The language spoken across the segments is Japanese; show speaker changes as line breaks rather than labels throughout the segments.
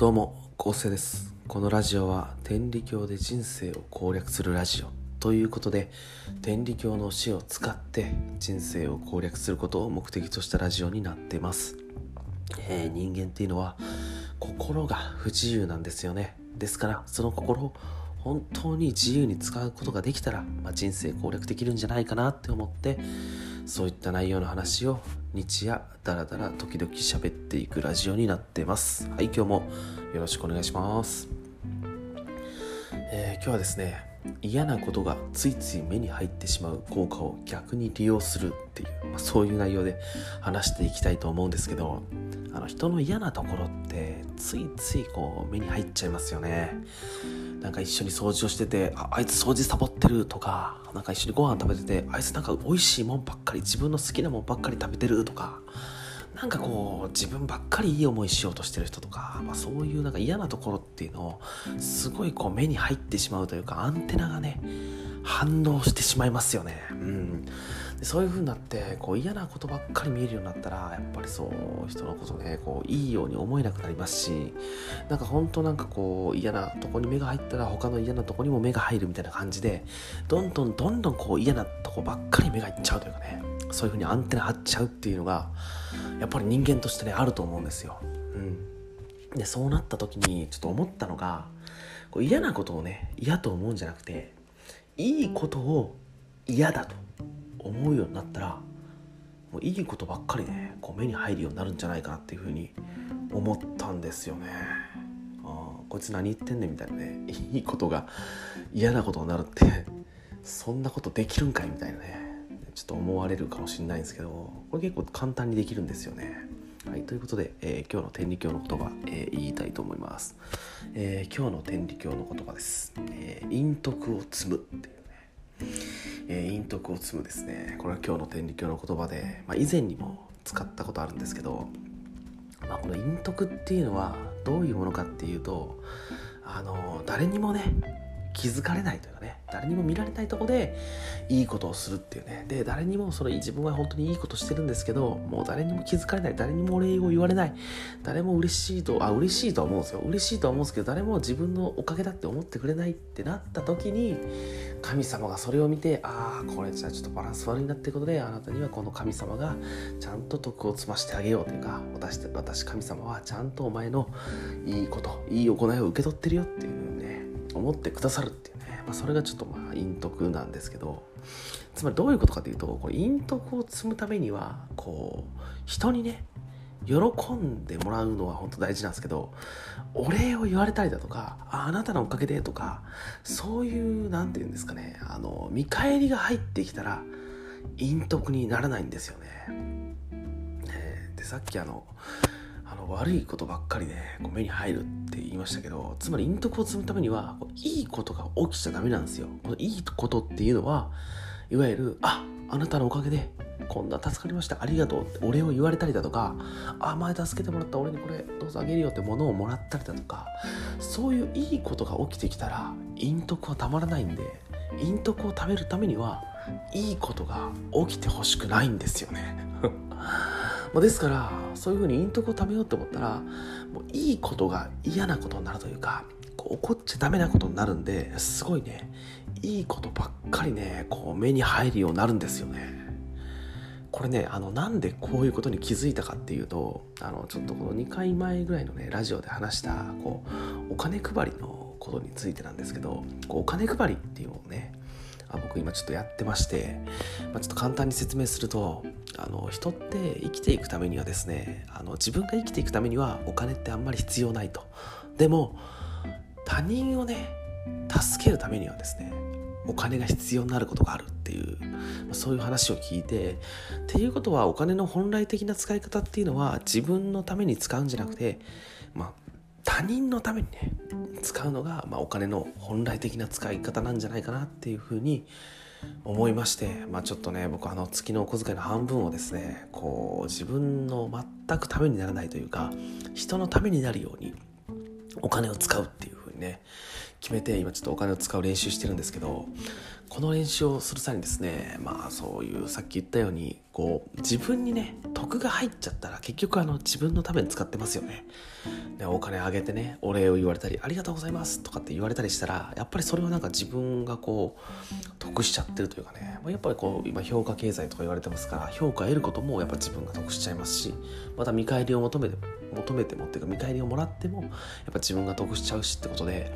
どうも、昴生です。このラジオは天理教で人生を攻略するラジオということで、天理教の死を使って人生を攻略することを目的としたラジオになっています。えー人間っていうのは心が不自由なんですよね。ですから、その心を本当に自由に使うことができたら、まあ、人生攻略できるんじゃないかなって思って、そういった内容の話を日夜だらだら時々喋っていくラジオになってます。はい、今日もよろしくお願いします。えー今日はですね、嫌なことがついつい目に入ってしまう効果を逆に利用するっていう、まあ、そういう内容で話していきたいと思うんですけど、あの人の嫌なところってついついこう目に入っちゃいますよね。なんか一緒に掃除をしてて、ああいつ掃除サボってるとか、なんか一緒にご飯食べてて、あいつなんか美味しいもんばっかり、自分の好きなもんばっかり食べてるとか、なんかこう、自分ばっかりいい思いしようとしてる人とか、まあそういうなんか嫌なところっていうのを、すごいこう目に入ってしまうというか、アンテナがね、反応してしまいますよね。うん。でそういう風になってこう嫌なことばっかり見えるようになったらやっぱりそう人のことねこういいように思えなくなりますしなんか本当なんかこう嫌なとこに目が入ったら他の嫌なとこにも目が入るみたいな感じでどんどんどんどんこう嫌なとこばっかり目がいっちゃうというかねそういう風にアンテナ張っちゃうっていうのがやっぱり人間としてねあると思うんですよ。うん、でそうなった時にちょっと思ったのがこう嫌なことをね嫌と思うんじゃなくていいことを嫌だと思うようになったらもういいことばっかりねこう目に入るようになるんじゃないかなっていうふうに思ったんですよね。あこいつ何言ってんねんみたいなね いいことが嫌なことになるってそんなことできるんかいみたいなねちょっと思われるかもしれないんですけどこれ結構簡単にできるんですよね。はい、ということで、えー今日の天理教の言葉、えー言いたいと思います、えー今日の天理教の言葉です。えー陰徳を積むっていうねえー陰徳を積むですね。これは今日の天理教の言葉で、まあ、以前にも使ったことあるんですけど、まあ、この陰徳っていうのはどういうものかっていうとあの誰にもね気づかれないというかね誰にも見られないとこでいいことをするっていうね。で誰にもその自分は本当にいいことしてるんですけどもう誰にも気づかれない誰にもお礼を言われない誰も嬉しいとあ嬉しいとは思うんですよ。嬉しいとは思うんですけど誰も自分のおかげだって思ってくれないってなった時に神様がそれを見てああこれじゃあちょっとバランス悪いなってことであなたにはこの神様がちゃんと徳を積ましてあげようというか私私神様はちゃんとお前のいいこといい行いを受け取ってるよっていうね思ってくださるっていうね、まあ、それがちょっとまあ陰徳なんですけどつまりどういうことかというとこれ陰徳を積むためにはこう人にね喜んでもらうのは本当大事なんですけどお礼を言われたりだとかああなたのおかげでとかそういうなんて言うんですかねあの見返りが入ってきたら陰徳にならないんですよね。ねでさっきあのあの悪いことばっかりでこう目に入るって言いましたけどつまり陰徳を積むためにはこういいことが起きちゃダメなんですよ。このいいことっていうのはいわゆるああなたのおかげでこんな助かりました。ありがとうってお礼を言われたりだとかあ前助けてもらった俺にこれどうぞあげるよってものをもらったりだとかそういういいことが起きてきたら陰徳はたまらないんで陰徳を食べるためにはいいことが起きてほしくないんですよね。まですからそういうふうに陰徳を食べようと思ったらもういいことが嫌なことになるというか怒っちゃダメなことになるんですごいねいいことばっかりねこう目に入るようになるんですよね。これねあのなんでこういうことに気づいたかっていうとあのちょっとこの2回前ぐらいのねラジオで話したこうお金配りのことについてなんですけどこうお金配りっていうのをねあ僕今ちょっとやってまして、まあ、ちょっと簡単に説明するとあの人って生きていくためにはですねあの自分が生きていくためにはお金ってあんまり必要ないと。でも他人をね助けるためにはですねお金が必要になることがあるっていうまそういう話を聞いてっていうことはお金の本来的な使い方っていうのは自分のために使うんじゃなくて、まあ、他人のためにね使うのが、まあ、お金の本来的な使い方なんじゃないかなっていうふうに思いまして、まあ、ちょっとね僕あの月のお小遣いの半分をですねこう自分の全くためにならないというか人のためになるようにお金を使うっていうふうにね決めて今ちょっとお金を使う練習してるんですけどこの練習をする際にですねまあそういうさっき言ったようにこう自分にね得が入っちゃったら結局あの自分のために使ってますよね。でお金あげてねお礼を言われたりありがとうございますとかって言われたりしたらやっぱりそれはなんか自分がこう得しちゃってるというかね。やっぱりこう今評価経済とか言われてますから評価得ることもやっぱ自分が得しちゃいますしまた見返りを求めて求めてもっていうか見返りをもらってもやっぱ自分が得しちゃうしってことで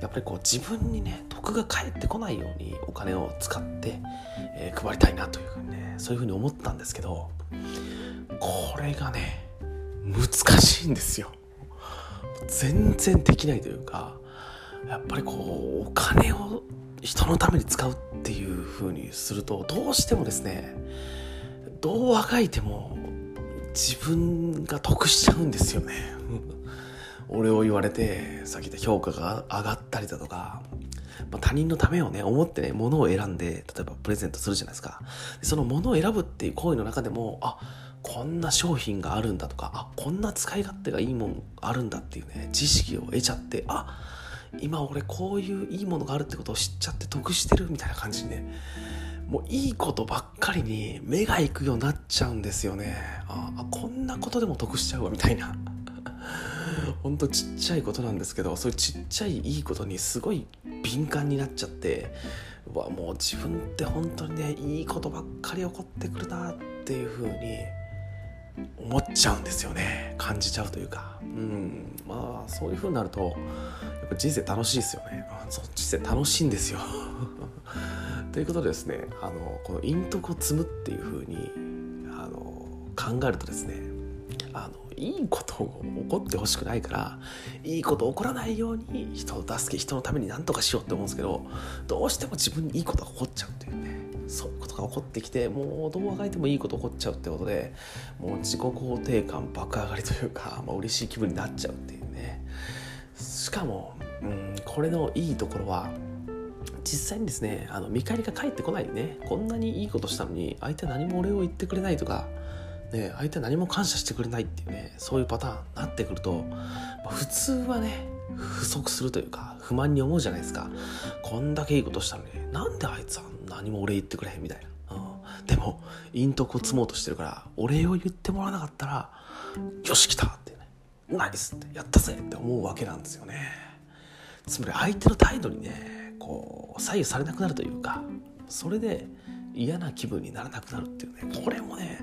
やっぱりこう自分にね得が返ってこないようにお金を使って、えー、配りたいなというふうにねそういうふうに思ったんですけどこれがね難しいんですよ。全然できないというかやっぱりこうお金を人のために使うっていう風にするとどうしてもですねどうあがいても自分が得しちゃうんですよね。俺を言われてさっき言った評価が上がったりだとか、まあ、他人のためをね思ってね物を選んで例えばプレゼントするじゃないですか。その物を選ぶっていう行為の中でもあこんな商品があるんだとかあこんな使い勝手がいいもんあるんだっていうね知識を得ちゃってあ今俺こういういいものがあるってことを知っちゃって得してるみたいな感じにね。もういいことばっかりに目が行くようになっちゃうんですよね。ああこんなことでも得しちゃうわみたいな。ほんとちっちゃいことなんですけどそういうちっちゃいいいことにすごい敏感になっちゃってわもう自分って本当にねいいことばっかり起こってくるなっていう風に思っちゃうんですよね。感じちゃうというか。うん。まあそういう風になるとやっぱ人生楽しいですよね。そ人生楽しいんですよ。ということでですねあのこの陰徳を積むっていう風にあの考えるとですねあのいいことを起こってほしくないからいいこと起こらないように人を助け人のために何とかしようって思うんですけどどうしても自分にいいことが起こっちゃうというね。そういうことが起こってきてもうどうあがいてもいいこと起こっちゃうってことでもう自己肯定感爆上がりというか、まあ、嬉しい気分になっちゃうっていうね。しかも、うん、これのいいところは実際にですねあの見返りが返ってこないねこんなにいいことしたのに相手は何もお礼を言ってくれないとかね、相手は何も感謝してくれないっていうねそういうパターンになってくると、まあ、普通はね不足するというか不満に思うじゃないですか。こんだけいいことしたのになんであいつは何もお礼言ってくれへんみたいな、うん、でも陰徳を積もうとしてるからお礼を言ってもらわなかったらよし来たってね。ナイスってやったぜって思うわけなんですよね。つまり相手の態度にねこう左右されなくなるというかそれで嫌な気分にならなくなるっていうねこれもね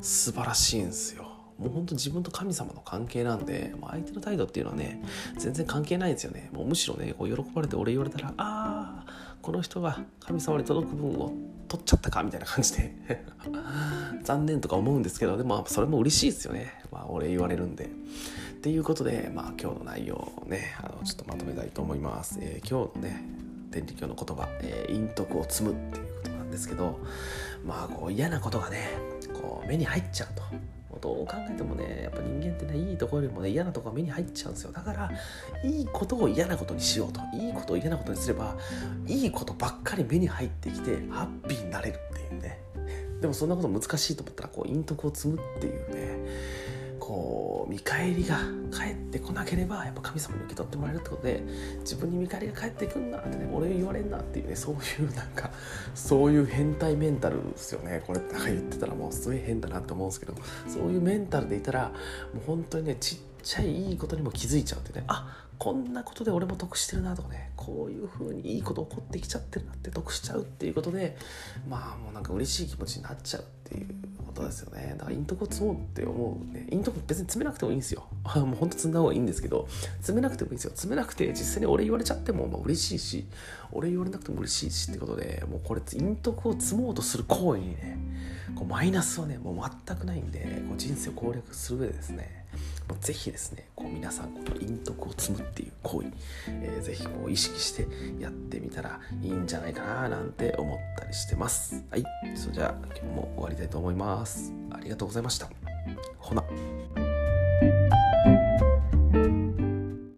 素晴らしいんですよ。もうほんと自分と神様の関係なんで、まあ、相手の態度っていうのはね全然関係ないんですよね。もうむしろねこう喜ばれて俺言われたらああこの人が神様に届く分を取っちゃったかみたいな感じで。残念とか思うんですけどでもそれも嬉しいですよね。まあ俺言われるんで。っていうことでまあ今日の内容をねあのちょっとまとめたいと思います、えー、今日のね天理教の言葉、えー、陰徳を積むっていうことなんですけどまあこう嫌なことがねこう目に入っちゃうと。どう考えてもねやっぱ人間ってねいいところよりもね嫌なところが目に入っちゃうんですよ。だからいいことを嫌なことにしようと。いいことを嫌なことにすればいいことばっかり目に入ってきてハッピーになれるっていうね。でもそんなこと難しいと思ったらこう陰徳を積むっていうね。こう見返りが返ってこなければやっぱ神様に受け取ってもらえるってことで自分に見返りが返ってくんなってね俺言われんなっていうねそういうなんかそういう変態メンタルですよね。これなんか言ってたらもうすごい変だなって思うんですけどそういうメンタルでいたらもう本当にねちっちゃいいいことにも気づいちゃうってね。あ。こんなことで俺も得してるなとかね。こういう風にいいこと起こってきちゃってるなって得しちゃうっていうことでまあもうなんか嬉しい気持ちになっちゃうっていうことですよね。だからイントコ積もうって思うね。イントコ別に詰めなくてもいいんですよ。もうほんと積んだ方がいいんですけど詰めなくてもいいんですよ。詰めなくて実際に俺言われちゃってもまあ嬉しいし俺言われなくても嬉しいしってことでもうこれイントコを積もうとする行為にねこうマイナスはねもう全くないんでこう人生を攻略する上でですねぜひですねこう皆さんこの陰徳を積むっていう行為、えー、ぜひこう意識してやってみたらいいんじゃないかななんて思ったりしてます。はい。それじゃあ今日も終わりたいと思います。ありがとうございました。ほな。